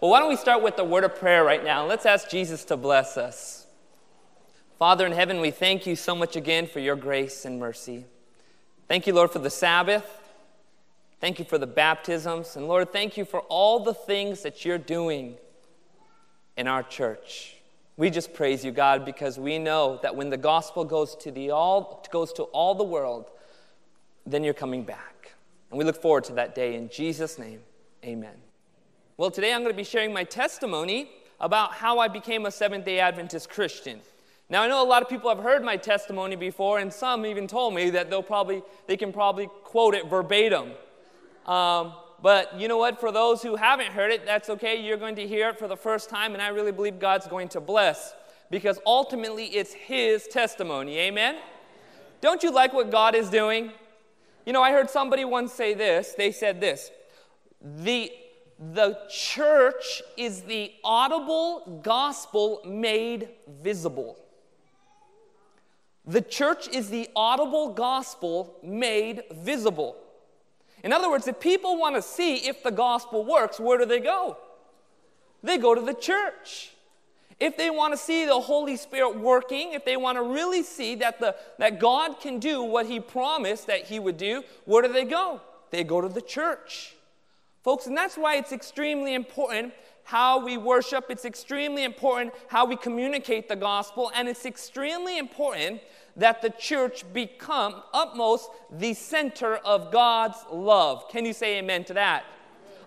Well, why don't we start with the word of prayer right now? Let's ask Jesus to bless us. Father in heaven, we thank you so much again for your grace and mercy. Thank you, Lord, for the Sabbath. Thank you for the baptisms. And Lord, thank you for all the things that you're doing in our church. We just praise you, God, because we know that when the gospel goes to, the all, goes to all the world, then you're coming back. And we look forward to that day. In Jesus' name, amen. Well, today I'm going to be sharing my testimony about how I became a Seventh day Adventist Christian. Now, I know a lot of people have heard my testimony before, and some even told me that they'll probably, they can probably quote it verbatim. Um, but you know what? For those who haven't heard it, that's okay. You're going to hear it for the first time, and I really believe God's going to bless because ultimately it's His testimony. Amen? Don't you like what God is doing? You know, I heard somebody once say this. They said this The, the church is the audible gospel made visible. The church is the audible gospel made visible. In other words, if people want to see if the gospel works, where do they go? They go to the church. If they want to see the Holy Spirit working, if they want to really see that, the, that God can do what He promised that He would do, where do they go? They go to the church. Folks, and that's why it's extremely important how we worship, it's extremely important how we communicate the gospel, and it's extremely important that the church become utmost the center of God's love. Can you say amen to that?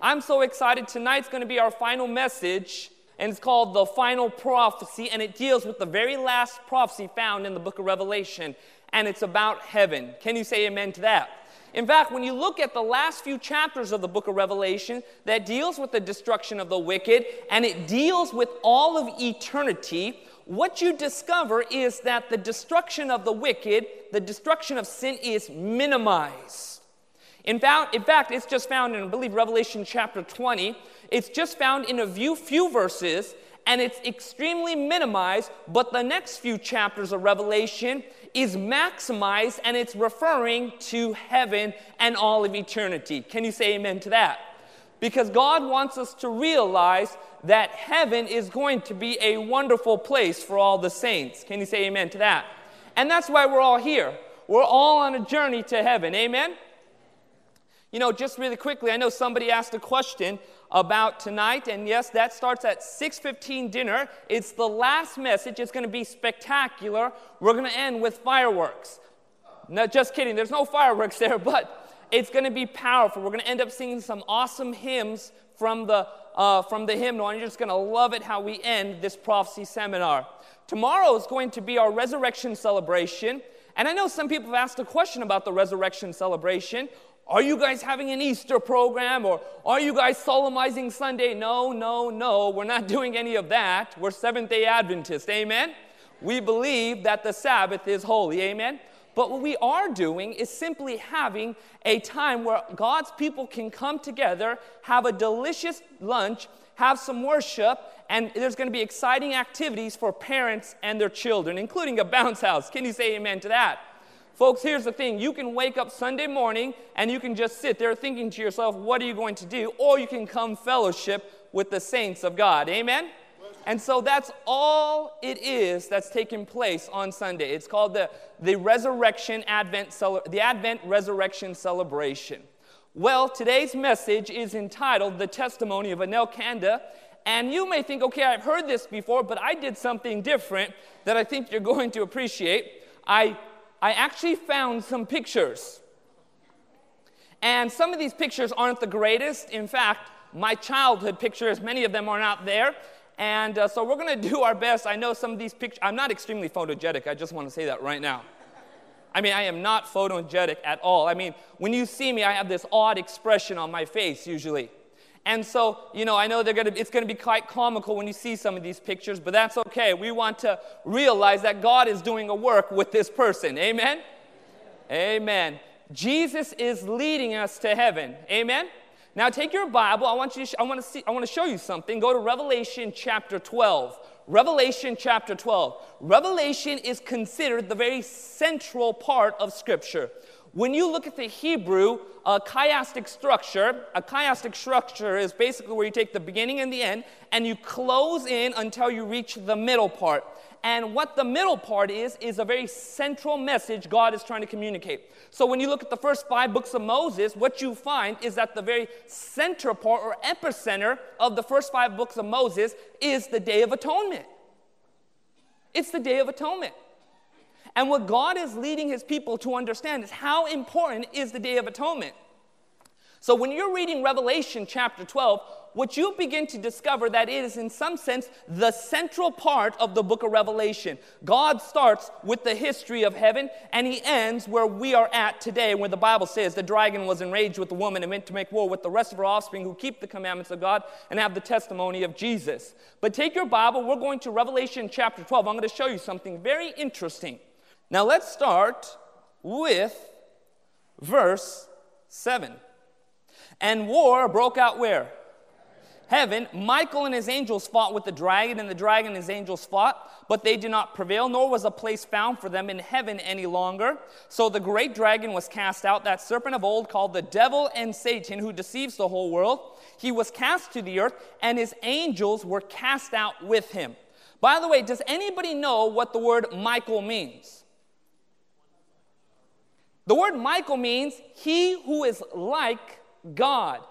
I'm so excited. Tonight's going to be our final message, and it's called The Final Prophecy, and it deals with the very last prophecy found in the book of Revelation, and it's about heaven. Can you say amen to that? In fact, when you look at the last few chapters of the book of Revelation that deals with the destruction of the wicked and it deals with all of eternity, what you discover is that the destruction of the wicked, the destruction of sin is minimized. In fact, in fact, it's just found in, I believe, Revelation chapter 20. It's just found in a few, few verses, and it's extremely minimized, but the next few chapters of Revelation is maximized, and it's referring to heaven and all of eternity. Can you say amen to that? Because God wants us to realize that heaven is going to be a wonderful place for all the saints. Can you say amen to that? And that's why we're all here. We're all on a journey to heaven. Amen? You know, just really quickly, I know somebody asked a question about tonight, and yes, that starts at 6:15 dinner. It's the last message. It's going to be spectacular. We're going to end with fireworks. No, just kidding. There's no fireworks there, but it's going to be powerful. We're going to end up singing some awesome hymns from the uh, from the hymnal, and you're just going to love it how we end this prophecy seminar. Tomorrow is going to be our resurrection celebration. And I know some people have asked a question about the resurrection celebration. Are you guys having an Easter program or are you guys solemnizing Sunday? No, no, no. We're not doing any of that. We're Seventh day Adventists. Amen? We believe that the Sabbath is holy. Amen? But what we are doing is simply having a time where God's people can come together, have a delicious lunch, have some worship, and there's going to be exciting activities for parents and their children, including a bounce house. Can you say amen to that? Folks, here's the thing you can wake up Sunday morning and you can just sit there thinking to yourself, what are you going to do? Or you can come fellowship with the saints of God. Amen? And so that's all it is that's taking place on Sunday. It's called the, the Resurrection Advent, the Advent Resurrection Celebration. Well, today's message is entitled The Testimony of Anil Kanda. And you may think, okay, I've heard this before, but I did something different that I think you're going to appreciate. I, I actually found some pictures. And some of these pictures aren't the greatest. In fact, my childhood pictures, many of them are not there. And uh, so we're going to do our best. I know some of these pictures, I'm not extremely photogenic. I just want to say that right now. I mean, I am not photogenic at all. I mean, when you see me, I have this odd expression on my face usually. And so, you know, I know they're gonna, it's going to be quite comical when you see some of these pictures, but that's okay. We want to realize that God is doing a work with this person. Amen? Amen. Jesus is leading us to heaven. Amen? Now take your Bible. I want you to, I want to see I want to show you something. Go to Revelation chapter 12. Revelation chapter 12. Revelation is considered the very central part of scripture. When you look at the Hebrew, a chiastic structure, a chiastic structure is basically where you take the beginning and the end and you close in until you reach the middle part. And what the middle part is, is a very central message God is trying to communicate. So when you look at the first five books of Moses, what you find is that the very center part or epicenter of the first five books of Moses is the Day of Atonement. It's the Day of Atonement. And what God is leading his people to understand is how important is the Day of Atonement. So when you're reading Revelation chapter 12, what you begin to discover that it is in some sense the central part of the book of Revelation. God starts with the history of heaven and he ends where we are at today, where the Bible says the dragon was enraged with the woman and meant to make war with the rest of her offspring who keep the commandments of God and have the testimony of Jesus. But take your Bible, we're going to Revelation chapter 12. I'm going to show you something very interesting. Now let's start with verse 7. And war broke out where? Heaven. Michael and his angels fought with the dragon, and the dragon and his angels fought, but they did not prevail, nor was a place found for them in heaven any longer. So the great dragon was cast out, that serpent of old called the devil and Satan, who deceives the whole world. He was cast to the earth, and his angels were cast out with him. By the way, does anybody know what the word Michael means? The word Michael means he who is like God.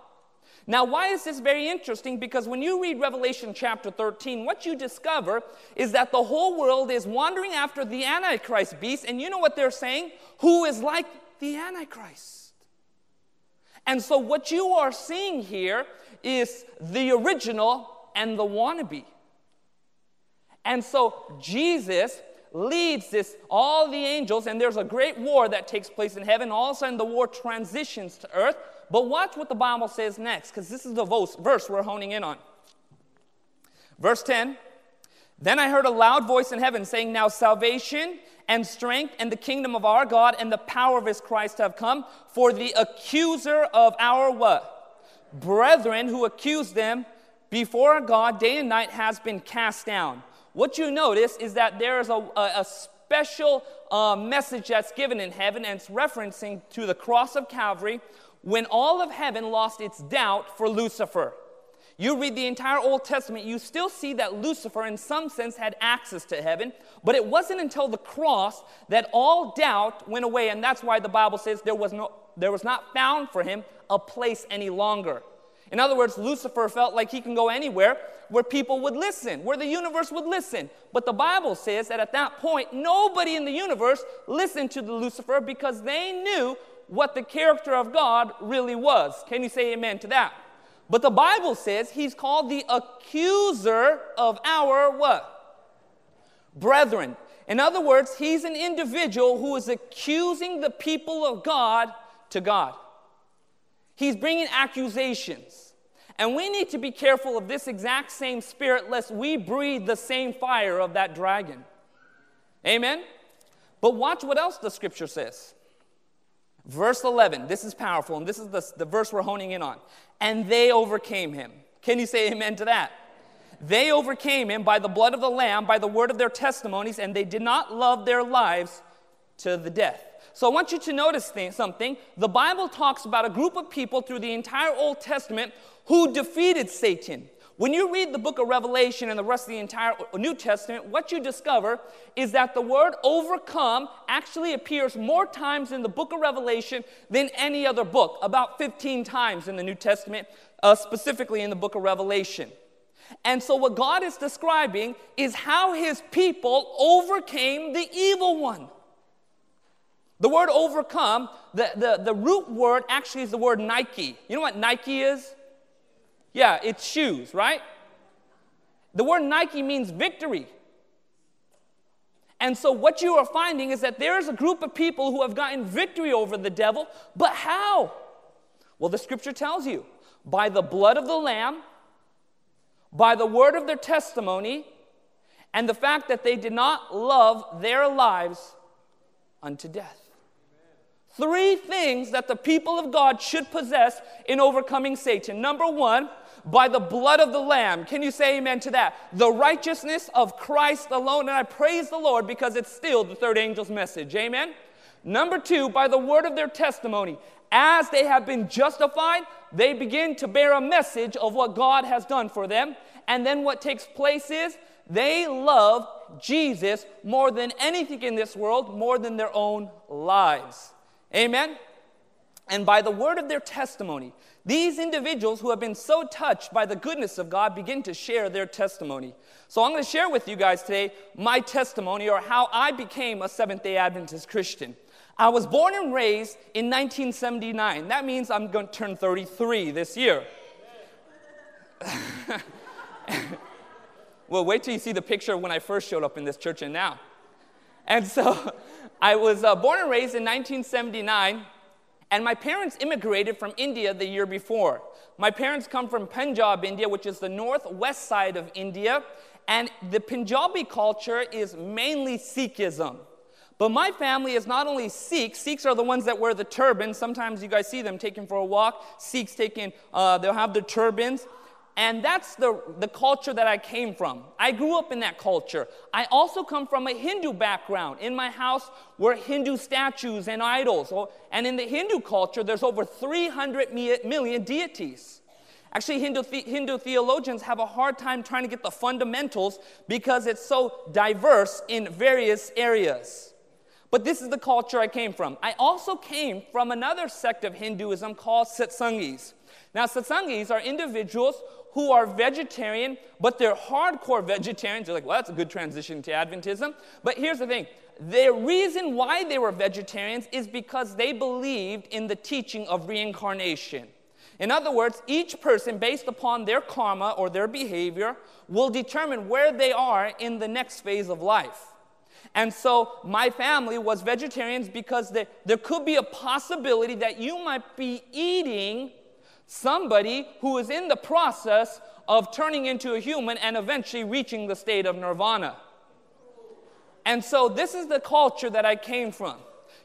Now, why is this very interesting? Because when you read Revelation chapter 13, what you discover is that the whole world is wandering after the Antichrist beast, and you know what they're saying? Who is like the Antichrist? And so, what you are seeing here is the original and the wannabe. And so, Jesus leads this, all the angels, and there's a great war that takes place in heaven. All of a sudden, the war transitions to earth. But watch what the Bible says next, because this is the verse we're honing in on. Verse 10 Then I heard a loud voice in heaven saying, Now salvation and strength and the kingdom of our God and the power of his Christ have come, for the accuser of our what? Brethren who accuse them before God day and night has been cast down what you notice is that there is a, a, a special uh, message that's given in heaven, and it's referencing to the cross of Calvary when all of heaven lost its doubt for Lucifer. You read the entire Old Testament, you still see that Lucifer, in some sense, had access to heaven, but it wasn't until the cross that all doubt went away, and that's why the Bible says there was, no, there was not found for him a place any longer. In other words, Lucifer felt like he can go anywhere where people would listen, where the universe would listen. But the Bible says that at that point, nobody in the universe listened to the Lucifer because they knew what the character of God really was. Can you say amen to that? But the Bible says he's called the accuser of our what? Brethren. In other words, he's an individual who is accusing the people of God to God. He's bringing accusations. And we need to be careful of this exact same spirit lest we breathe the same fire of that dragon. Amen? But watch what else the scripture says. Verse 11, this is powerful, and this is the, the verse we're honing in on. And they overcame him. Can you say amen to that? They overcame him by the blood of the Lamb, by the word of their testimonies, and they did not love their lives to the death. So I want you to notice something. The Bible talks about a group of people through the entire Old Testament who defeated Satan. When you read the book of Revelation and the rest of the entire New Testament, what you discover is that the word overcome actually appears more times in the book of Revelation than any other book, about 15 times in the New Testament, uh, specifically in the book of Revelation. And so, what God is describing is how his people overcame the evil one. The word overcome, the, the, the root word actually is the word Nike. You know what Nike is? Yeah, it's shoes, right? The word Nike means victory. And so, what you are finding is that there is a group of people who have gotten victory over the devil, but how? Well, the scripture tells you by the blood of the Lamb, by the word of their testimony, and the fact that they did not love their lives unto death. Three things that the people of God should possess in overcoming Satan. Number one, by the blood of the Lamb. Can you say amen to that? The righteousness of Christ alone. And I praise the Lord because it's still the third angel's message. Amen. Number two, by the word of their testimony. As they have been justified, they begin to bear a message of what God has done for them. And then what takes place is they love Jesus more than anything in this world, more than their own lives. Amen? And by the word of their testimony, these individuals who have been so touched by the goodness of God begin to share their testimony. So I'm going to share with you guys today my testimony or how I became a Seventh day Adventist Christian. I was born and raised in 1979. That means I'm going to turn 33 this year. well, wait till you see the picture when I first showed up in this church and now. And so I was uh, born and raised in 1979, and my parents immigrated from India the year before. My parents come from Punjab, India, which is the northwest side of India, and the Punjabi culture is mainly Sikhism. But my family is not only Sikhs, Sikhs are the ones that wear the turbans. Sometimes you guys see them taking for a walk. Sikhs taking, uh, they'll have the turbans. And that's the, the culture that I came from. I grew up in that culture. I also come from a Hindu background. In my house were Hindu statues and idols. Oh, and in the Hindu culture, there's over 300 million deities. Actually, Hindu, Hindu theologians have a hard time trying to get the fundamentals because it's so diverse in various areas. But this is the culture I came from. I also came from another sect of Hinduism called Satsangis. Now, Satsangis are individuals who are vegetarian, but they're hardcore vegetarians. You're like, well, that's a good transition to Adventism. But here's the thing the reason why they were vegetarians is because they believed in the teaching of reincarnation. In other words, each person, based upon their karma or their behavior, will determine where they are in the next phase of life. And so my family was vegetarians because there, there could be a possibility that you might be eating somebody who is in the process of turning into a human and eventually reaching the state of nirvana. And so this is the culture that I came from.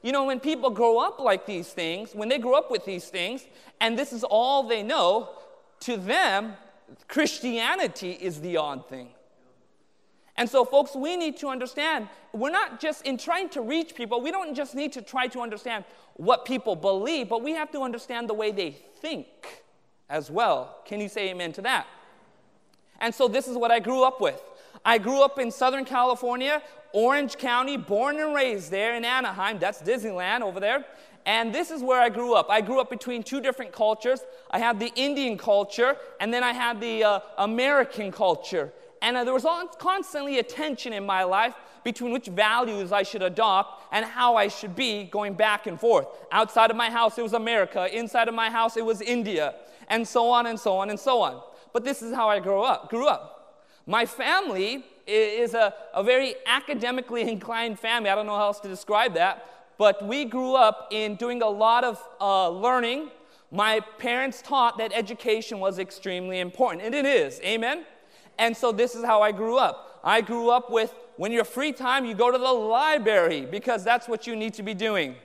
You know, when people grow up like these things, when they grow up with these things, and this is all they know, to them, Christianity is the odd thing. And so, folks, we need to understand we're not just in trying to reach people, we don't just need to try to understand what people believe, but we have to understand the way they think as well. Can you say amen to that? And so, this is what I grew up with. I grew up in Southern California, Orange County, born and raised there in Anaheim. That's Disneyland over there. And this is where I grew up. I grew up between two different cultures. I had the Indian culture, and then I had the uh, American culture. And there was constantly a tension in my life between which values I should adopt and how I should be going back and forth. Outside of my house, it was America. Inside of my house, it was India. And so on and so on and so on. But this is how I grew up. Grew up. My family is a, a very academically inclined family. I don't know how else to describe that. But we grew up in doing a lot of uh, learning. My parents taught that education was extremely important, and it is. Amen? And so this is how I grew up. I grew up with when you're free time, you go to the library because that's what you need to be doing.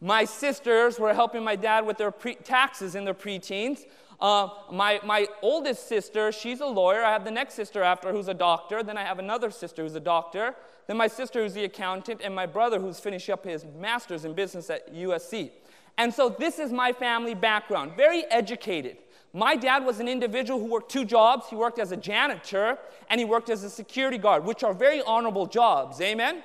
My sisters were helping my dad with their pre- taxes in their preteens. Uh, my, my oldest sister, she's a lawyer. I have the next sister after who's a doctor. Then I have another sister who's a doctor. Then my sister who's the accountant, and my brother who's finishing up his master's in business at USC. And so this is my family background, very educated. My dad was an individual who worked two jobs. He worked as a janitor and he worked as a security guard, which are very honorable jobs. Amen?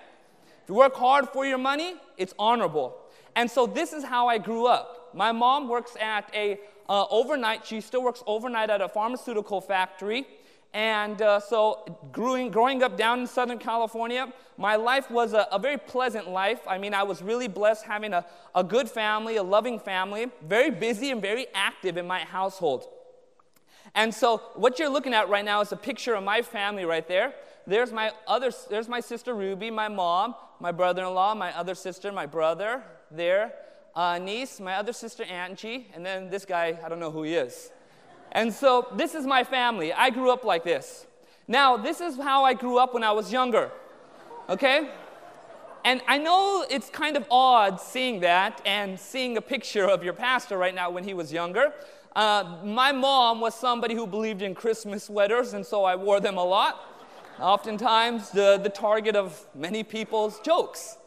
If you work hard for your money, it's honorable. And so this is how I grew up. My mom works at a uh, overnight, she still works overnight at a pharmaceutical factory. And uh, so, growing, growing up down in Southern California, my life was a, a, very pleasant life. I mean, I was really blessed having a, a good family, a loving family, very busy and very active in my household. And so, what you're looking at right now is a picture of my family right there. There's my other, there's my sister Ruby, my mom, my brother-in-law, my other sister, my brother there, uh, niece, my other sister Angie, and then this guy, I don't know who he is. And so this is my family. I grew up like this. Now, this is how I grew up when I was younger. Okay? And I know it's kind of odd seeing that and seeing a picture of your pastor right now when he was younger. Uh, my mom was somebody who believed in Christmas sweaters, and so I wore them a lot. Oftentimes, the, the target of many people's jokes.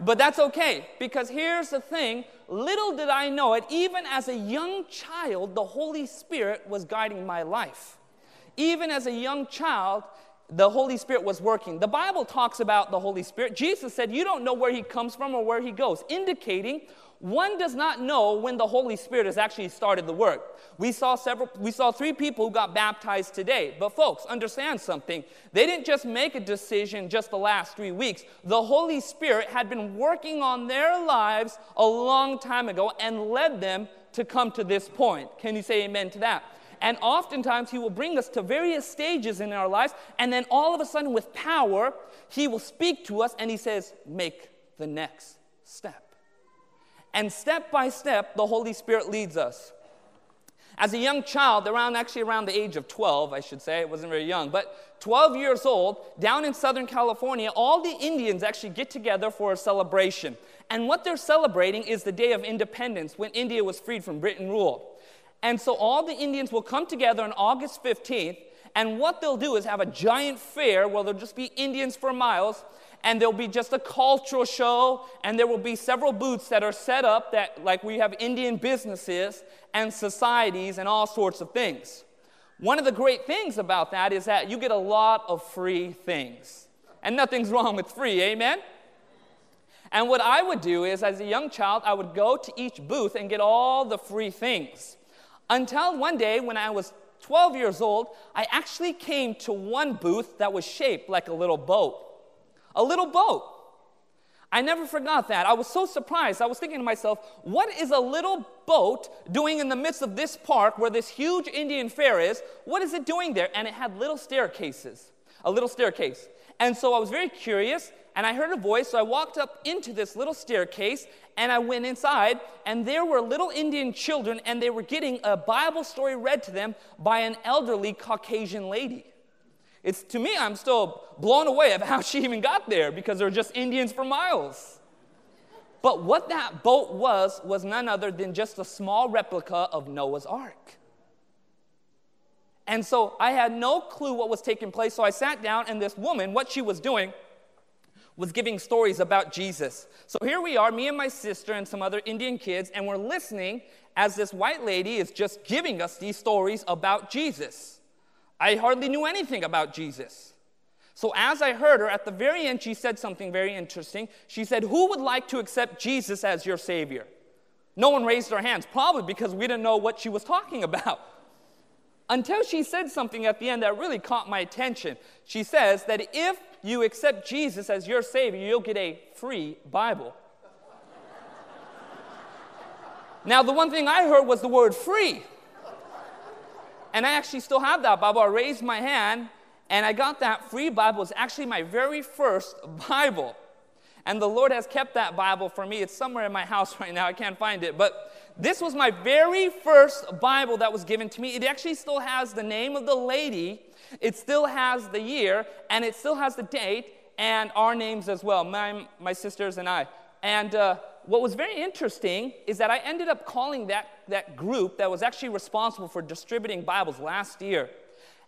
But that's okay, because here's the thing little did I know it, even as a young child, the Holy Spirit was guiding my life. Even as a young child, the Holy Spirit was working. The Bible talks about the Holy Spirit. Jesus said, You don't know where he comes from or where he goes, indicating one does not know when the Holy Spirit has actually started the work. We saw several, we saw three people who got baptized today. But folks, understand something. They didn't just make a decision just the last three weeks. The Holy Spirit had been working on their lives a long time ago and led them to come to this point. Can you say amen to that? And oftentimes, He will bring us to various stages in our lives, and then all of a sudden, with power, He will speak to us and He says, Make the next step. And step by step, the Holy Spirit leads us. As a young child, around actually around the age of 12, I should say, it wasn't very young, but 12 years old, down in Southern California, all the Indians actually get together for a celebration. And what they're celebrating is the Day of Independence when India was freed from Britain rule. And so all the Indians will come together on August 15th, and what they'll do is have a giant fair where there'll just be Indians for miles, and there'll be just a cultural show, and there will be several booths that are set up that, like we have Indian businesses and societies and all sorts of things. One of the great things about that is that you get a lot of free things. And nothing's wrong with free, amen? And what I would do is, as a young child, I would go to each booth and get all the free things. Until one day, when I was 12 years old, I actually came to one booth that was shaped like a little boat a little boat. I never forgot that. I was so surprised. I was thinking to myself, what is a little boat doing in the midst of this park where this huge Indian fair is? What is it doing there? And it had little staircases, a little staircase. And so I was very curious and I heard a voice. So I walked up into this little staircase and I went inside, and there were little Indian children, and they were getting a Bible story read to them by an elderly Caucasian lady. It's to me, I'm still blown away of how she even got there because they're just Indians for miles. But what that boat was, was none other than just a small replica of Noah's Ark. And so I had no clue what was taking place. So I sat down, and this woman, what she was doing, was giving stories about Jesus. So here we are, me and my sister and some other Indian kids, and we're listening as this white lady is just giving us these stories about Jesus. I hardly knew anything about Jesus. So, as I heard her, at the very end, she said something very interesting. She said, Who would like to accept Jesus as your Savior? No one raised their hands, probably because we didn't know what she was talking about. Until she said something at the end that really caught my attention. She says that if you accept Jesus as your Savior, you'll get a free Bible. now, the one thing I heard was the word free. And I actually still have that Bible. I raised my hand and I got that free Bible. It's actually my very first Bible. And the Lord has kept that Bible for me. It's somewhere in my house right now. I can't find it. But this was my very first Bible that was given to me. It actually still has the name of the lady, it still has the year, and it still has the date and our names as well, my, my sisters and I. And uh, what was very interesting is that I ended up calling that, that group that was actually responsible for distributing Bibles last year.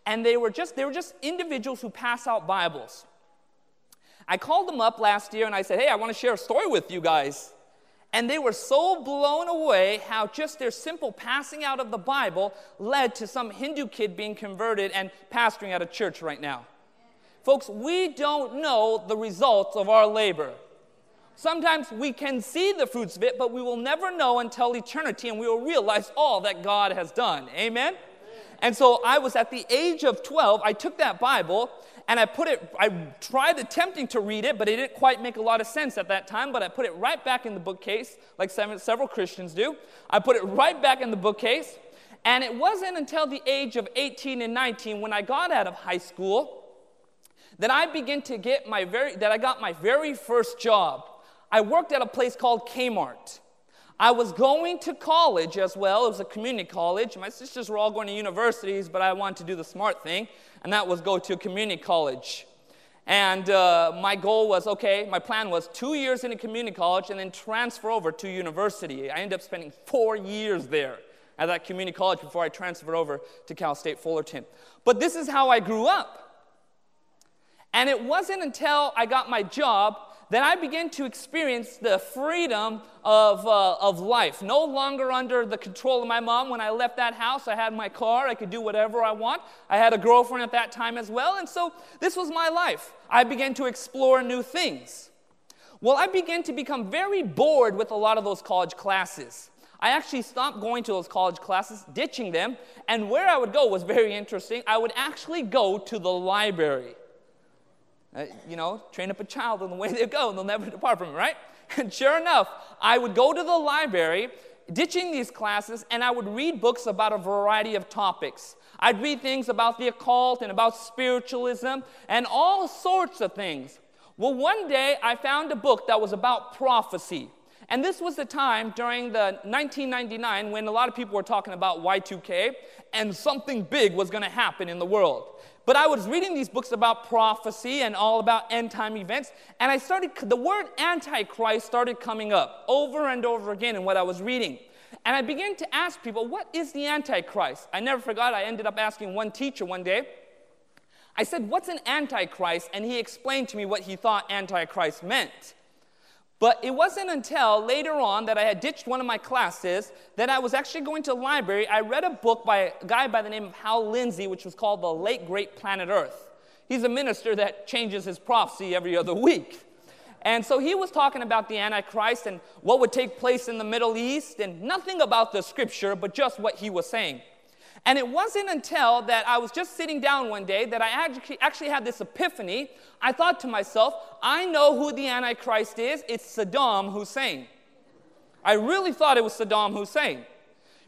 And they were just they were just individuals who pass out Bibles. I called them up last year and I said, "Hey, I want to share a story with you guys." And they were so blown away how just their simple passing out of the Bible led to some Hindu kid being converted and pastoring at a church right now. Folks, we don't know the results of our labor. Sometimes we can see the fruits of it, but we will never know until eternity and we will realize all that God has done. Amen? And so I was at the age of 12, I took that Bible and I put it, I tried attempting to read it, but it didn't quite make a lot of sense at that time. But I put it right back in the bookcase, like several Christians do. I put it right back in the bookcase. And it wasn't until the age of 18 and 19 when I got out of high school that I began to get my very, that I got my very first job. I worked at a place called Kmart. I was going to college as well. It was a community college. My sisters were all going to universities, but I wanted to do the smart thing, and that was go to a community college. And uh, my goal was okay, my plan was two years in a community college and then transfer over to university. I ended up spending four years there at that community college before I transferred over to Cal State Fullerton. But this is how I grew up. And it wasn't until I got my job that I began to experience the freedom of, uh, of life. No longer under the control of my mom. When I left that house, I had my car. I could do whatever I want. I had a girlfriend at that time as well. And so this was my life. I began to explore new things. Well, I began to become very bored with a lot of those college classes. I actually stopped going to those college classes, ditching them, and where I would go was very interesting. I would actually go to the library. Uh, you know, train up a child in the way they go, and they'll never depart from it, right? And sure enough, I would go to the library, ditching these classes, and I would read books about a variety of topics. I'd read things about the occult and about spiritualism and all sorts of things. Well, one day I found a book that was about prophecy. And this was the time during the 1999 when a lot of people were talking about Y2K and something big was going to happen in the world. But I was reading these books about prophecy and all about end time events, and I started, the word Antichrist started coming up over and over again in what I was reading. And I began to ask people, what is the Antichrist? I never forgot, I ended up asking one teacher one day. I said, What's an Antichrist? And he explained to me what he thought Antichrist meant. But it wasn't until later on that I had ditched one of my classes that I was actually going to the library. I read a book by a guy by the name of Hal Lindsey, which was called The Late Great Planet Earth. He's a minister that changes his prophecy every other week. And so he was talking about the Antichrist and what would take place in the Middle East, and nothing about the scripture, but just what he was saying. And it wasn't until that I was just sitting down one day that I actually, had this epiphany. I thought to myself, I know who the Antichrist is. It's Saddam Hussein. I really thought it was Saddam Hussein.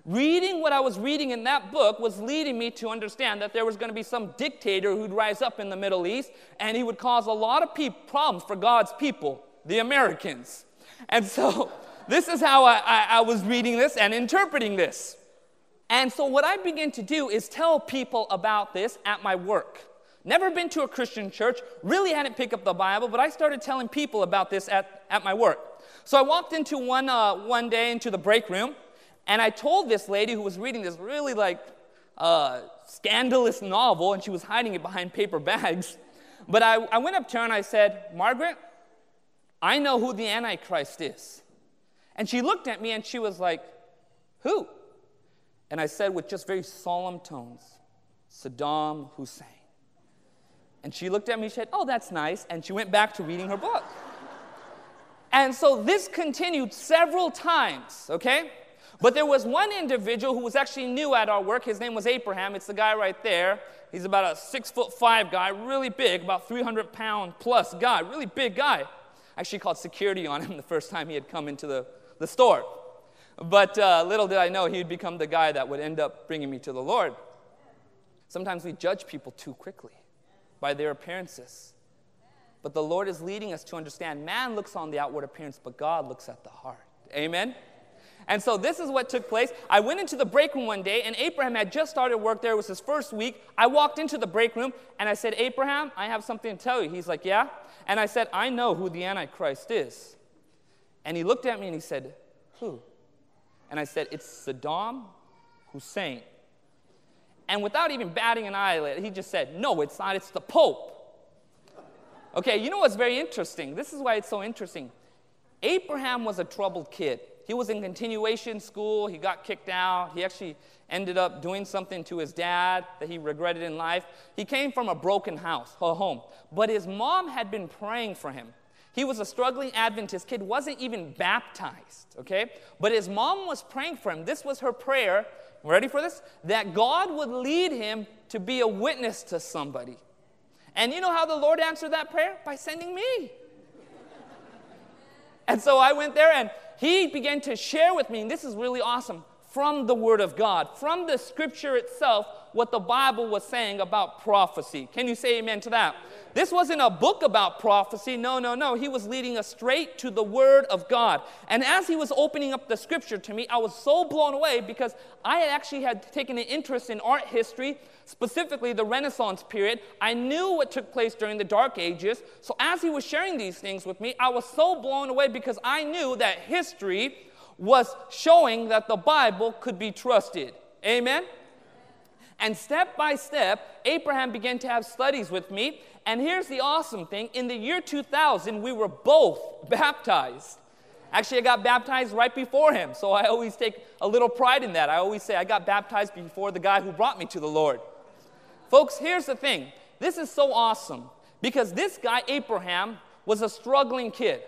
Reading what I was reading in that book was leading me to understand that there was going to be some dictator who'd rise up in the Middle East and he would cause a lot of pe- problems for God's people, the Americans. And so this is how I, I, I was reading this and interpreting this. And so, what I begin to do is tell people about this at my work. Never been to a Christian church, really hadn't picked up the Bible, but I started telling people about this at, at my work. So, I walked into one, uh, one day into the break room, and I told this lady who was reading this really like uh, scandalous novel, and she was hiding it behind paper bags. But I, I went up to her and I said, Margaret, I know who the Antichrist is. And she looked at me and she was like, Who? And I said with just very solemn tones, Saddam Hussein. And she looked at me, she said, Oh, that's nice. And she went back to reading her book. and so this continued several times, okay? But there was one individual who was actually new at our work. His name was Abraham. It's the guy right there. He's about a six foot five guy, really big, about 300 pound plus guy, really big guy. I actually called security on him the first time he had come into the, the store. But uh, little did I know he'd become the guy that would end up bringing me to the Lord. Sometimes we judge people too quickly by their appearances. But the Lord is leading us to understand man looks on the outward appearance, but God looks at the heart. Amen? And so this is what took place. I went into the break room one day, and Abraham had just started work there. It was his first week. I walked into the break room, and I said, Abraham, I have something to tell you. He's like, Yeah? And I said, I know who the Antichrist is. And he looked at me and he said, Who? And I said, It's Saddam Hussein. And without even batting an eyelid, he just said, No, it's not, it's the Pope. Okay, you know what's very interesting? This is why it's so interesting. Abraham was a troubled kid. He was in continuation school, he got kicked out. He actually ended up doing something to his dad that he regretted in life. He came from a broken house, a home, but his mom had been praying for him. He was a struggling Adventist kid, wasn't even baptized, okay? But his mom was praying for him. This was her prayer. Ready for this? That God would lead him to be a witness to somebody. And you know how the Lord answered that prayer? By sending me. and so I went there and he began to share with me, and this is really awesome, from the Word of God, from the scripture itself, what the Bible was saying about prophecy. Can you say amen to that? This wasn't a book about prophecy. No, no, no. He was leading us straight to the Word of God. And as he was opening up the scripture to me, I was so blown away because I actually had taken an interest in art history, specifically the Renaissance period. I knew what took place during the Dark Ages. So as he was sharing these things with me, I was so blown away because I knew that history was showing that the Bible could be trusted. Amen? And step by step, Abraham began to have studies with me. And here's the awesome thing in the year 2000, we were both baptized. Actually, I got baptized right before him, so I always take a little pride in that. I always say I got baptized before the guy who brought me to the Lord. Folks, here's the thing this is so awesome because this guy, Abraham, was a struggling kid.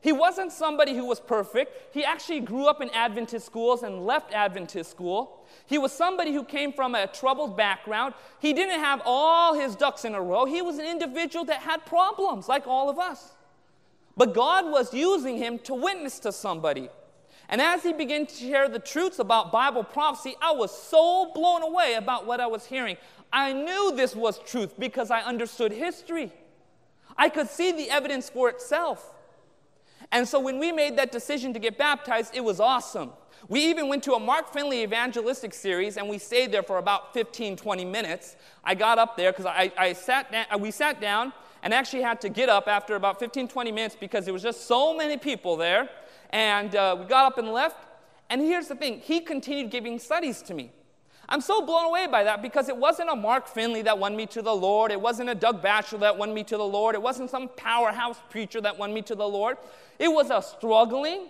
He wasn't somebody who was perfect. He actually grew up in Adventist schools and left Adventist school. He was somebody who came from a troubled background. He didn't have all his ducks in a row. He was an individual that had problems, like all of us. But God was using him to witness to somebody. And as he began to share the truths about Bible prophecy, I was so blown away about what I was hearing. I knew this was truth because I understood history. I could see the evidence for itself. And so when we made that decision to get baptized, it was awesome. We even went to a Mark Finley evangelistic series and we stayed there for about 15, 20 minutes. I got up there because I, I sat down, we sat down and actually had to get up after about 15, 20 minutes because there was just so many people there. And uh, we got up and left. And here's the thing he continued giving studies to me. I'm so blown away by that because it wasn't a Mark Finley that won me to the Lord. It wasn't a Doug Batchelor that won me to the Lord. It wasn't some powerhouse preacher that won me to the Lord. It was a struggling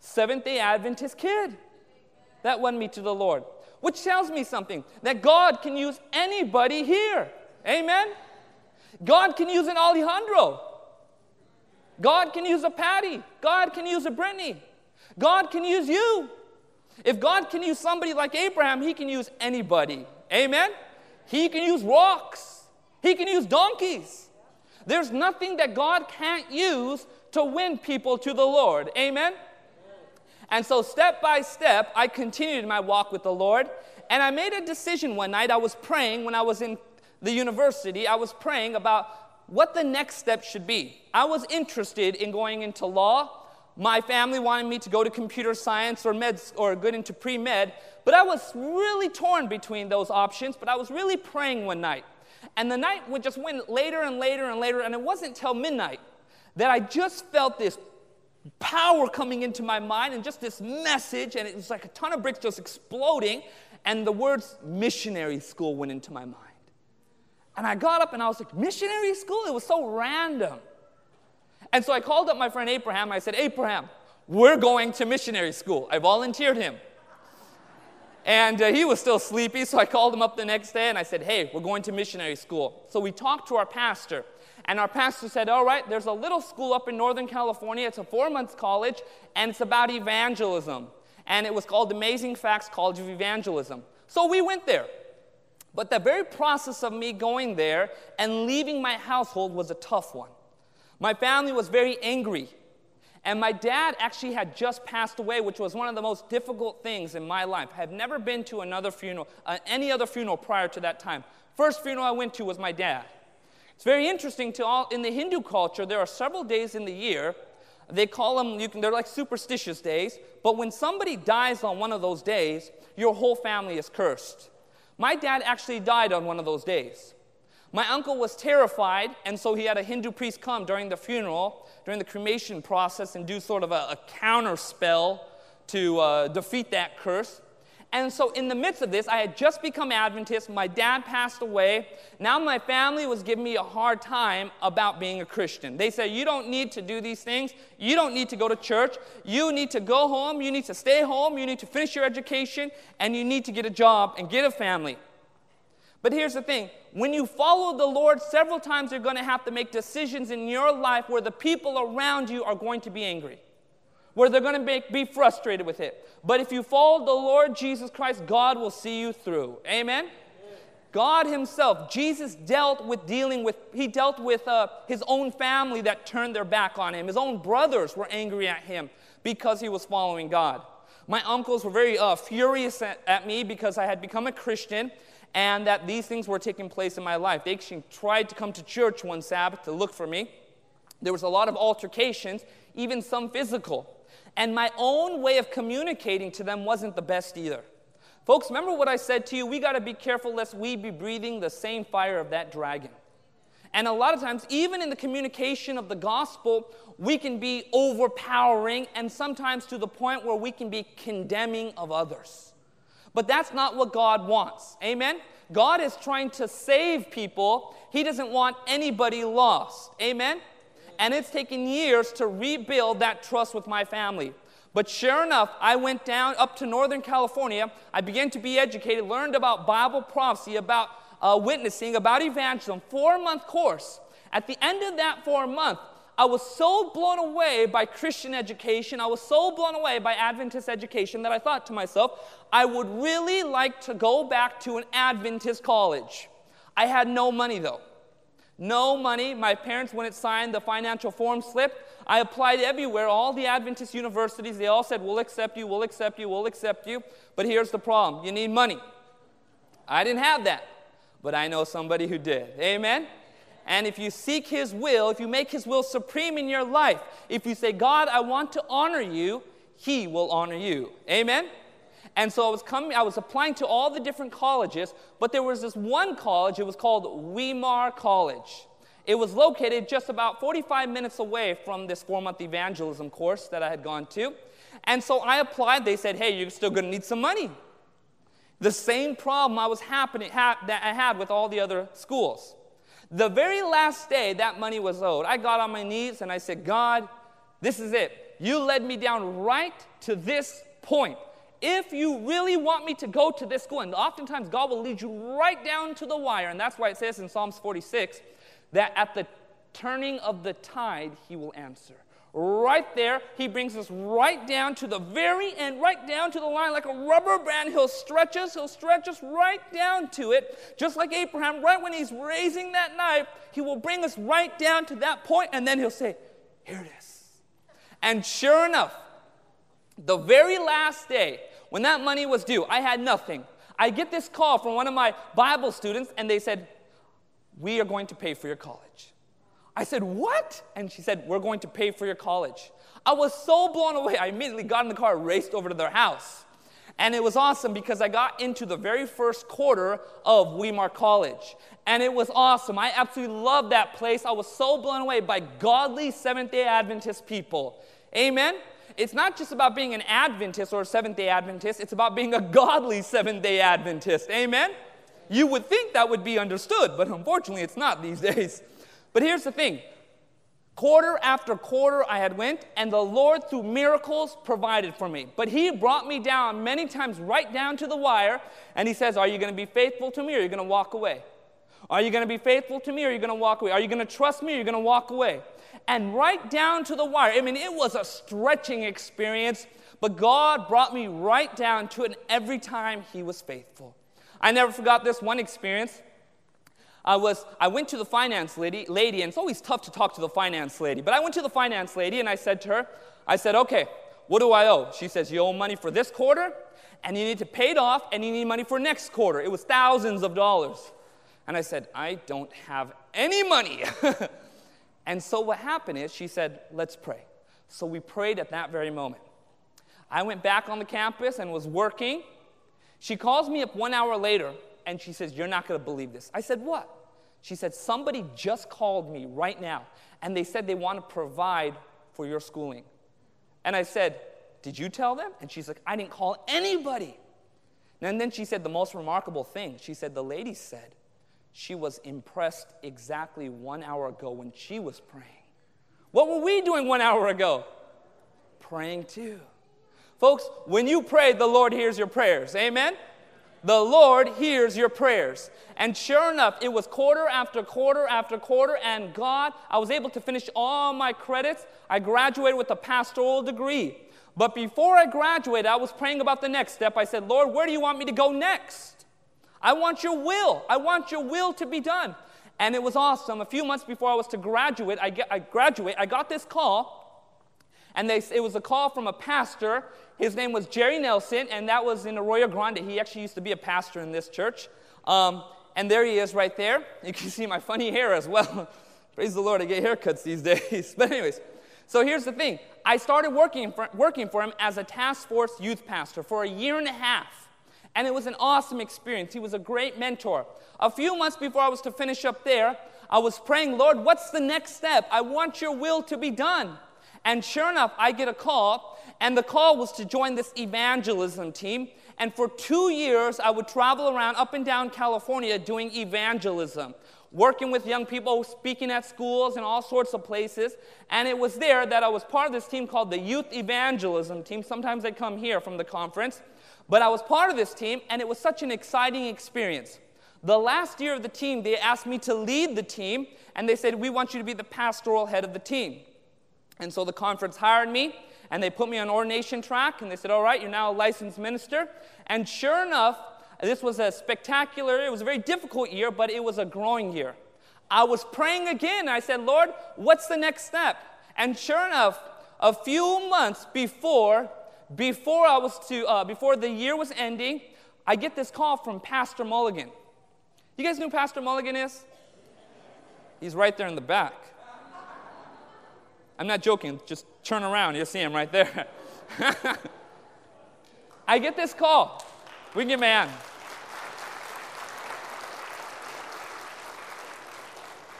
Seventh day Adventist kid that won me to the Lord. Which tells me something that God can use anybody here. Amen? God can use an Alejandro. God can use a Patty. God can use a Brittany. God can use you. If God can use somebody like Abraham, he can use anybody. Amen? He can use rocks. He can use donkeys. There's nothing that God can't use to win people to the Lord. Amen? And so, step by step, I continued my walk with the Lord. And I made a decision one night. I was praying when I was in the university, I was praying about what the next step should be. I was interested in going into law. My family wanted me to go to computer science or med or get into pre-med, but I was really torn between those options, but I was really praying one night. And the night would just went later and later and later, and it wasn't till midnight that I just felt this power coming into my mind and just this message, and it was like a ton of bricks just exploding, and the words missionary school went into my mind. And I got up and I was like, missionary school? It was so random. And so I called up my friend Abraham. I said, Abraham, we're going to missionary school. I volunteered him. And uh, he was still sleepy, so I called him up the next day and I said, Hey, we're going to missionary school. So we talked to our pastor. And our pastor said, All right, there's a little school up in Northern California. It's a four month college, and it's about evangelism. And it was called Amazing Facts College of Evangelism. So we went there. But the very process of me going there and leaving my household was a tough one. My family was very angry. And my dad actually had just passed away, which was one of the most difficult things in my life. I had never been to another funeral, uh, any other funeral prior to that time. First funeral I went to was my dad. It's very interesting to all in the Hindu culture. There are several days in the year. They call them. You can, they're like superstitious days. But when somebody dies on one of those days, your whole family is cursed. My dad actually died on one of those days. My uncle was terrified, and so he had a Hindu priest come during the funeral, during the cremation process, and do sort of a, a counter spell to uh, defeat that curse. And so, in the midst of this, I had just become Adventist. My dad passed away. Now, my family was giving me a hard time about being a Christian. They said, You don't need to do these things. You don't need to go to church. You need to go home. You need to stay home. You need to finish your education. And you need to get a job and get a family. But here's the thing when you follow the Lord, several times you're going to have to make decisions in your life where the people around you are going to be angry where they're going to make, be frustrated with it. But if you follow the Lord Jesus Christ, God will see you through. Amen? God Himself, Jesus dealt with dealing with, He dealt with uh, His own family that turned their back on Him. His own brothers were angry at Him because He was following God. My uncles were very uh, furious at, at me because I had become a Christian and that these things were taking place in my life. They actually tried to come to church one Sabbath to look for me. There was a lot of altercations, even some physical. And my own way of communicating to them wasn't the best either. Folks, remember what I said to you? We got to be careful lest we be breathing the same fire of that dragon. And a lot of times, even in the communication of the gospel, we can be overpowering and sometimes to the point where we can be condemning of others. But that's not what God wants. Amen? God is trying to save people, He doesn't want anybody lost. Amen? And it's taken years to rebuild that trust with my family. But sure enough, I went down up to Northern California. I began to be educated, learned about Bible prophecy, about uh, witnessing, about evangelism, four month course. At the end of that four month, I was so blown away by Christian education, I was so blown away by Adventist education that I thought to myself, I would really like to go back to an Adventist college. I had no money though. No money. My parents wouldn't sign the financial form slip. I applied everywhere, all the Adventist universities, they all said, We'll accept you, we'll accept you, we'll accept you. But here's the problem you need money. I didn't have that, but I know somebody who did. Amen? And if you seek His will, if you make His will supreme in your life, if you say, God, I want to honor you, He will honor you. Amen? And so I was coming, I was applying to all the different colleges, but there was this one college, it was called Weimar College. It was located just about 45 minutes away from this four month evangelism course that I had gone to. And so I applied. They said, hey, you're still going to need some money. The same problem I was happening, ha- that I had with all the other schools. The very last day that money was owed, I got on my knees and I said, God, this is it. You led me down right to this point. If you really want me to go to this school, and oftentimes God will lead you right down to the wire, and that's why it says in Psalms 46 that at the turning of the tide, He will answer. Right there, He brings us right down to the very end, right down to the line like a rubber band. He'll stretch us, He'll stretch us right down to it. Just like Abraham, right when He's raising that knife, He will bring us right down to that point, and then He'll say, Here it is. And sure enough, the very last day, when that money was due, I had nothing. I get this call from one of my Bible students, and they said, We are going to pay for your college. I said, What? And she said, We're going to pay for your college. I was so blown away. I immediately got in the car, raced over to their house. And it was awesome because I got into the very first quarter of Weimar College. And it was awesome. I absolutely loved that place. I was so blown away by godly Seventh day Adventist people. Amen? It's not just about being an Adventist or a Seventh day Adventist, it's about being a godly Seventh day Adventist. Amen? You would think that would be understood, but unfortunately it's not these days. But here's the thing quarter after quarter I had went, and the Lord, through miracles, provided for me. But He brought me down many times, right down to the wire, and He says, Are you going to be faithful to me or are you going to walk away? Are you going to be faithful to me or are you going to walk away? Are you going to trust me or are you going to walk away? and right down to the wire. I mean, it was a stretching experience, but God brought me right down to it, and every time He was faithful. I never forgot this one experience. I was I went to the finance lady, lady, and it's always tough to talk to the finance lady. But I went to the finance lady and I said to her, I said, okay, what do I owe? She says, you owe money for this quarter, and you need to pay it off, and you need money for next quarter. It was thousands of dollars. And I said, I don't have any money. And so what happened is she said, Let's pray. So we prayed at that very moment. I went back on the campus and was working. She calls me up one hour later and she says, You're not going to believe this. I said, What? She said, Somebody just called me right now and they said they want to provide for your schooling. And I said, Did you tell them? And she's like, I didn't call anybody. And then she said the most remarkable thing. She said, The lady said, she was impressed exactly one hour ago when she was praying. What were we doing one hour ago? Praying too. Folks, when you pray, the Lord hears your prayers. Amen? The Lord hears your prayers. And sure enough, it was quarter after quarter after quarter, and God, I was able to finish all my credits. I graduated with a pastoral degree. But before I graduated, I was praying about the next step. I said, Lord, where do you want me to go next? I want your will. I want your will to be done. And it was awesome. A few months before I was to graduate, I, get, I graduate, I got this call, and they, it was a call from a pastor. His name was Jerry Nelson, and that was in Arroyo Grande. He actually used to be a pastor in this church. Um, and there he is right there. You can see my funny hair as well. Praise the Lord, I get haircuts these days. but, anyways, so here's the thing I started working for, working for him as a task force youth pastor for a year and a half. And it was an awesome experience. He was a great mentor. A few months before I was to finish up there, I was praying, Lord, what's the next step? I want your will to be done. And sure enough, I get a call, and the call was to join this evangelism team. And for two years, I would travel around up and down California doing evangelism, working with young people, speaking at schools and all sorts of places. And it was there that I was part of this team called the Youth Evangelism Team. Sometimes they come here from the conference. But I was part of this team, and it was such an exciting experience. The last year of the team, they asked me to lead the team, and they said, We want you to be the pastoral head of the team. And so the conference hired me, and they put me on ordination track, and they said, All right, you're now a licensed minister. And sure enough, this was a spectacular, it was a very difficult year, but it was a growing year. I was praying again. I said, Lord, what's the next step? And sure enough, a few months before, before I was to, uh, before the year was ending, I get this call from Pastor Mulligan. You guys know Pastor Mulligan is? He's right there in the back. I'm not joking, just turn around, you'll see him right there. I get this call. We can give man.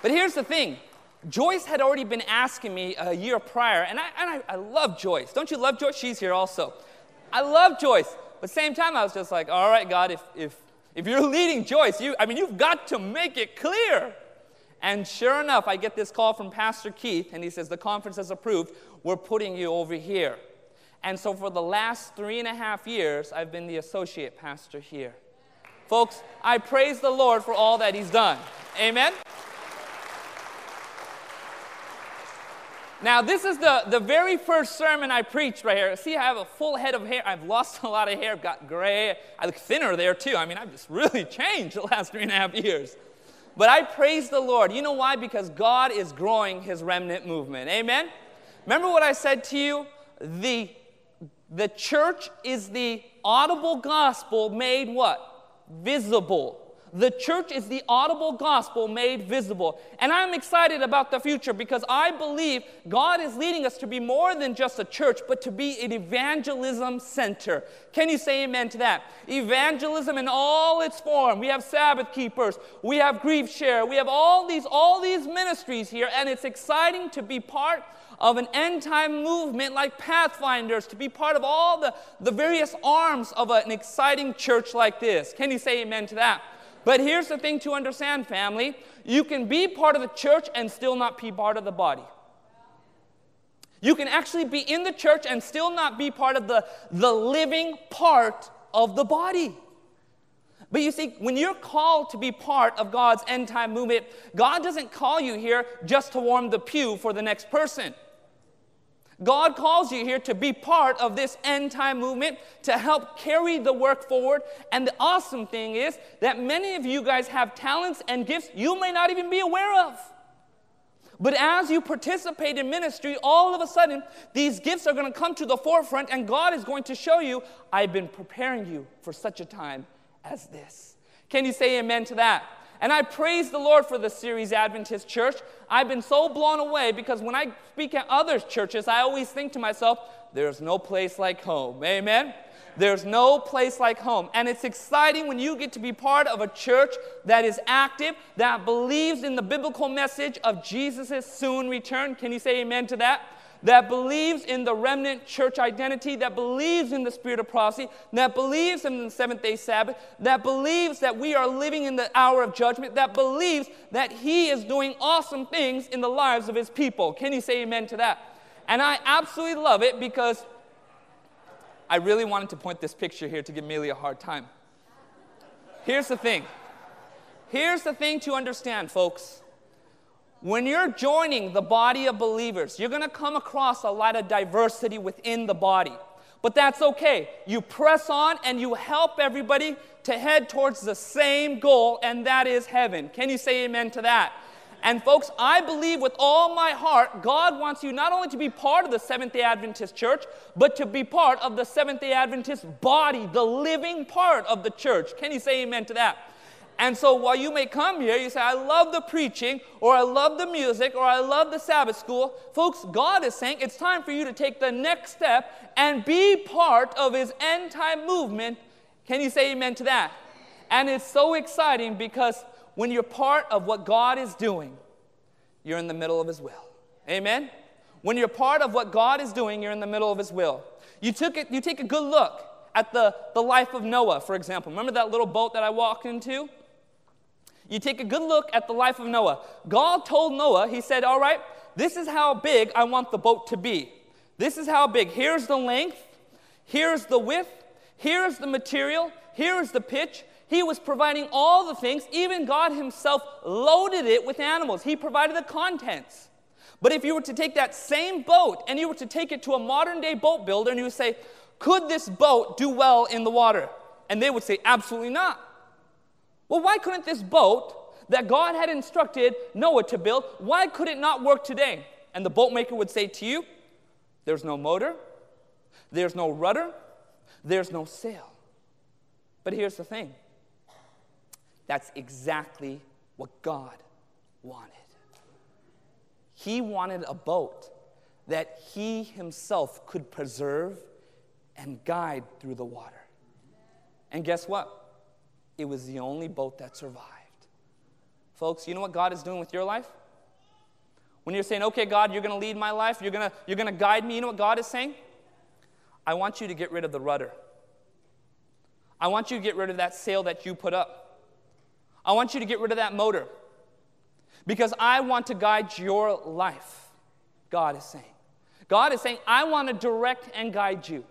But here's the thing Joyce had already been asking me a year prior, and I, and I, I love Joyce. Don't you love Joyce? She's here also. I love Joyce. But same time, I was just like, all right, God, if, if, if you're leading Joyce, you, I mean, you've got to make it clear. And sure enough, I get this call from Pastor Keith, and he says, The conference has approved. We're putting you over here. And so for the last three and a half years, I've been the associate pastor here. Folks, I praise the Lord for all that he's done. Amen? Now, this is the, the very first sermon I preached right here. See, I have a full head of hair. I've lost a lot of hair, I've got gray. I look thinner there too. I mean, I've just really changed the last three and a half years. But I praise the Lord. You know why? Because God is growing his remnant movement. Amen? Remember what I said to you? The, the church is the audible gospel made what? Visible. The church is the audible gospel made visible. And I'm excited about the future because I believe God is leading us to be more than just a church, but to be an evangelism center. Can you say amen to that? Evangelism in all its form. We have Sabbath keepers, we have grief share, we have all these, all these ministries here, and it's exciting to be part of an end time movement like Pathfinders, to be part of all the, the various arms of an exciting church like this. Can you say amen to that? But here's the thing to understand, family you can be part of the church and still not be part of the body. You can actually be in the church and still not be part of the, the living part of the body. But you see, when you're called to be part of God's end time movement, God doesn't call you here just to warm the pew for the next person. God calls you here to be part of this end time movement, to help carry the work forward. And the awesome thing is that many of you guys have talents and gifts you may not even be aware of. But as you participate in ministry, all of a sudden, these gifts are going to come to the forefront, and God is going to show you, I've been preparing you for such a time as this. Can you say amen to that? And I praise the Lord for the Ceres Adventist Church. I've been so blown away because when I speak at other churches, I always think to myself, there's no place like home. Amen? There's no place like home. And it's exciting when you get to be part of a church that is active, that believes in the biblical message of Jesus' soon return. Can you say amen to that? That believes in the remnant church identity, that believes in the spirit of prophecy, that believes in the seventh day Sabbath, that believes that we are living in the hour of judgment, that believes that He is doing awesome things in the lives of His people. Can you say amen to that? And I absolutely love it because I really wanted to point this picture here to give Millie a hard time. Here's the thing. Here's the thing to understand, folks. When you're joining the body of believers, you're going to come across a lot of diversity within the body. But that's okay. You press on and you help everybody to head towards the same goal, and that is heaven. Can you say amen to that? And folks, I believe with all my heart, God wants you not only to be part of the Seventh day Adventist church, but to be part of the Seventh day Adventist body, the living part of the church. Can you say amen to that? And so while you may come here, you say, I love the preaching, or I love the music, or I love the Sabbath school. Folks, God is saying it's time for you to take the next step and be part of His end time movement. Can you say amen to that? And it's so exciting because when you're part of what God is doing, you're in the middle of His will. Amen? When you're part of what God is doing, you're in the middle of His will. You, took it, you take a good look at the, the life of Noah, for example. Remember that little boat that I walked into? You take a good look at the life of Noah. God told Noah, He said, All right, this is how big I want the boat to be. This is how big. Here's the length, here's the width, here's the material, here's the pitch. He was providing all the things. Even God Himself loaded it with animals, He provided the contents. But if you were to take that same boat and you were to take it to a modern day boat builder and you would say, Could this boat do well in the water? And they would say, Absolutely not. Well, why couldn't this boat that God had instructed Noah to build, why could it not work today? And the boatmaker would say to you, There's no motor, there's no rudder, there's no sail. But here's the thing that's exactly what God wanted. He wanted a boat that he himself could preserve and guide through the water. And guess what? It was the only boat that survived. Folks, you know what God is doing with your life? When you're saying, okay, God, you're going to lead my life, you're going you're going to guide me, you know what God is saying? I want you to get rid of the rudder. I want you to get rid of that sail that you put up. I want you to get rid of that motor. Because I want to guide your life, God is saying. God is saying, I want to direct and guide you.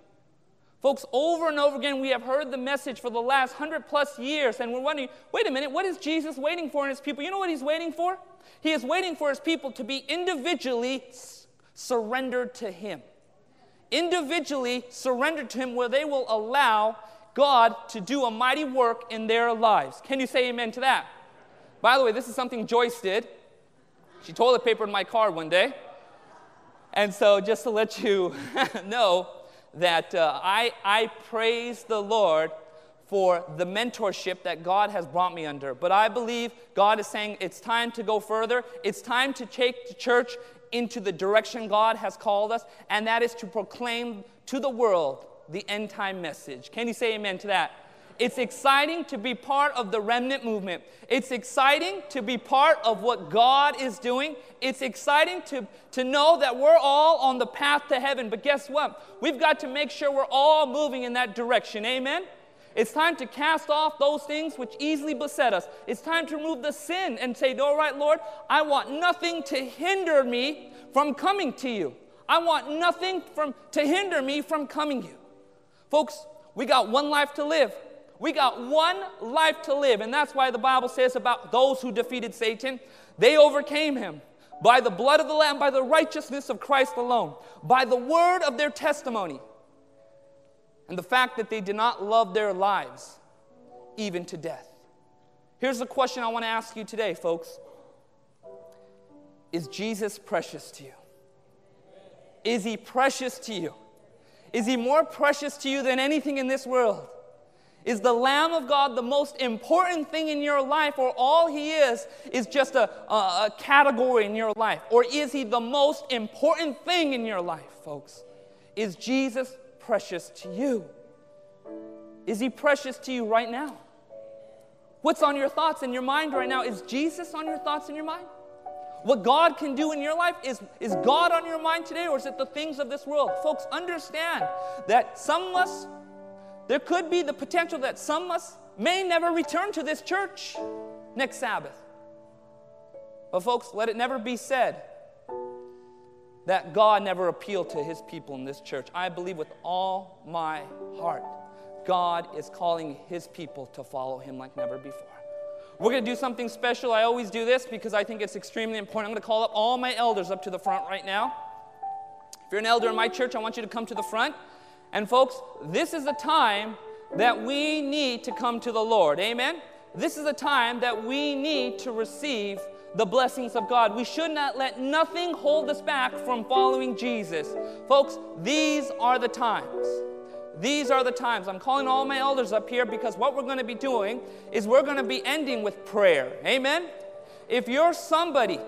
Folks, over and over again, we have heard the message for the last hundred plus years, and we're wondering wait a minute, what is Jesus waiting for in his people? You know what he's waiting for? He is waiting for his people to be individually surrendered to him. Individually surrendered to him, where they will allow God to do a mighty work in their lives. Can you say amen to that? By the way, this is something Joyce did. She toilet papered my car one day. And so, just to let you know, that uh, I, I praise the Lord for the mentorship that God has brought me under. But I believe God is saying it's time to go further. It's time to take the church into the direction God has called us, and that is to proclaim to the world the end time message. Can you say amen to that? It's exciting to be part of the remnant movement. It's exciting to be part of what God is doing. It's exciting to, to know that we're all on the path to heaven. But guess what? We've got to make sure we're all moving in that direction. Amen? It's time to cast off those things which easily beset us. It's time to remove the sin and say, All right, Lord, I want nothing to hinder me from coming to you. I want nothing from, to hinder me from coming you. Folks, we got one life to live. We got one life to live, and that's why the Bible says about those who defeated Satan, they overcame him by the blood of the Lamb, by the righteousness of Christ alone, by the word of their testimony, and the fact that they did not love their lives even to death. Here's the question I want to ask you today, folks Is Jesus precious to you? Is he precious to you? Is he more precious to you than anything in this world? Is the Lamb of God the most important thing in your life, or all He is is just a, a, a, category in your life? Or is He the most important thing in your life, folks? Is Jesus precious to you? Is He precious to you right now? What's on your thoughts in your mind right now? Is Jesus on your thoughts in your mind? What God can do in your life is, is God on your mind today, or is it the things of this world? Folks, understand that some of us there could be the potential that some of us may never return to this church next Sabbath. But, folks, let it never be said that God never appealed to his people in this church. I believe with all my heart, God is calling his people to follow him like never before. We're going to do something special. I always do this because I think it's extremely important. I'm going to call up all my elders up to the front right now. If you're an elder in my church, I want you to come to the front. And folks, this is a time that we need to come to the Lord. Amen? This is a time that we need to receive the blessings of God. We should not let nothing hold us back from following Jesus. Folks, these are the times. These are the times. I'm calling all my elders up here because what we're going to be doing is we're going to be ending with prayer. Amen? If you're somebody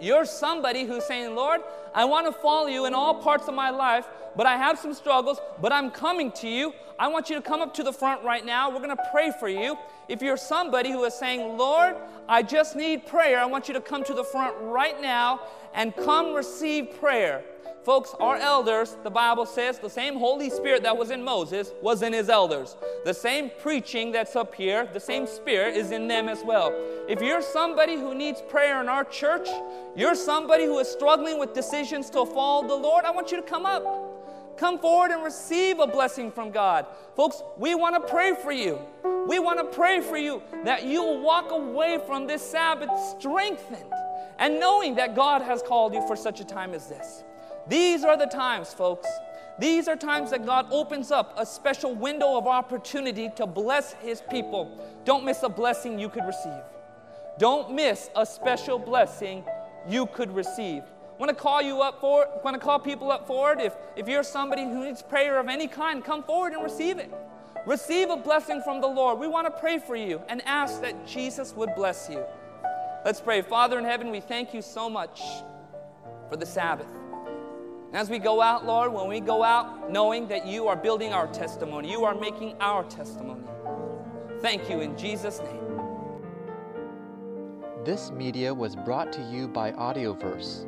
you're somebody who's saying, Lord, I want to follow you in all parts of my life, but I have some struggles, but I'm coming to you. I want you to come up to the front right now. We're going to pray for you. If you're somebody who is saying, Lord, I just need prayer, I want you to come to the front right now and come receive prayer. Folks, our elders, the Bible says, the same Holy Spirit that was in Moses was in his elders. The same preaching that's up here, the same Spirit is in them as well. If you're somebody who needs prayer in our church, you're somebody who is struggling with decisions to follow the Lord, I want you to come up. Come forward and receive a blessing from God. Folks, we want to pray for you. We want to pray for you that you will walk away from this Sabbath strengthened and knowing that God has called you for such a time as this. These are the times, folks. These are times that God opens up a special window of opportunity to bless His people. Don't miss a blessing you could receive. Don't miss a special blessing you could receive. Want to call you up for. Want to call people up for it. If, if you're somebody who needs prayer of any kind, come forward and receive it. Receive a blessing from the Lord. We want to pray for you and ask that Jesus would bless you. Let's pray. Father in heaven, we thank you so much for the Sabbath. As we go out, Lord, when we go out knowing that you are building our testimony, you are making our testimony. Thank you in Jesus' name. This media was brought to you by Audioverse,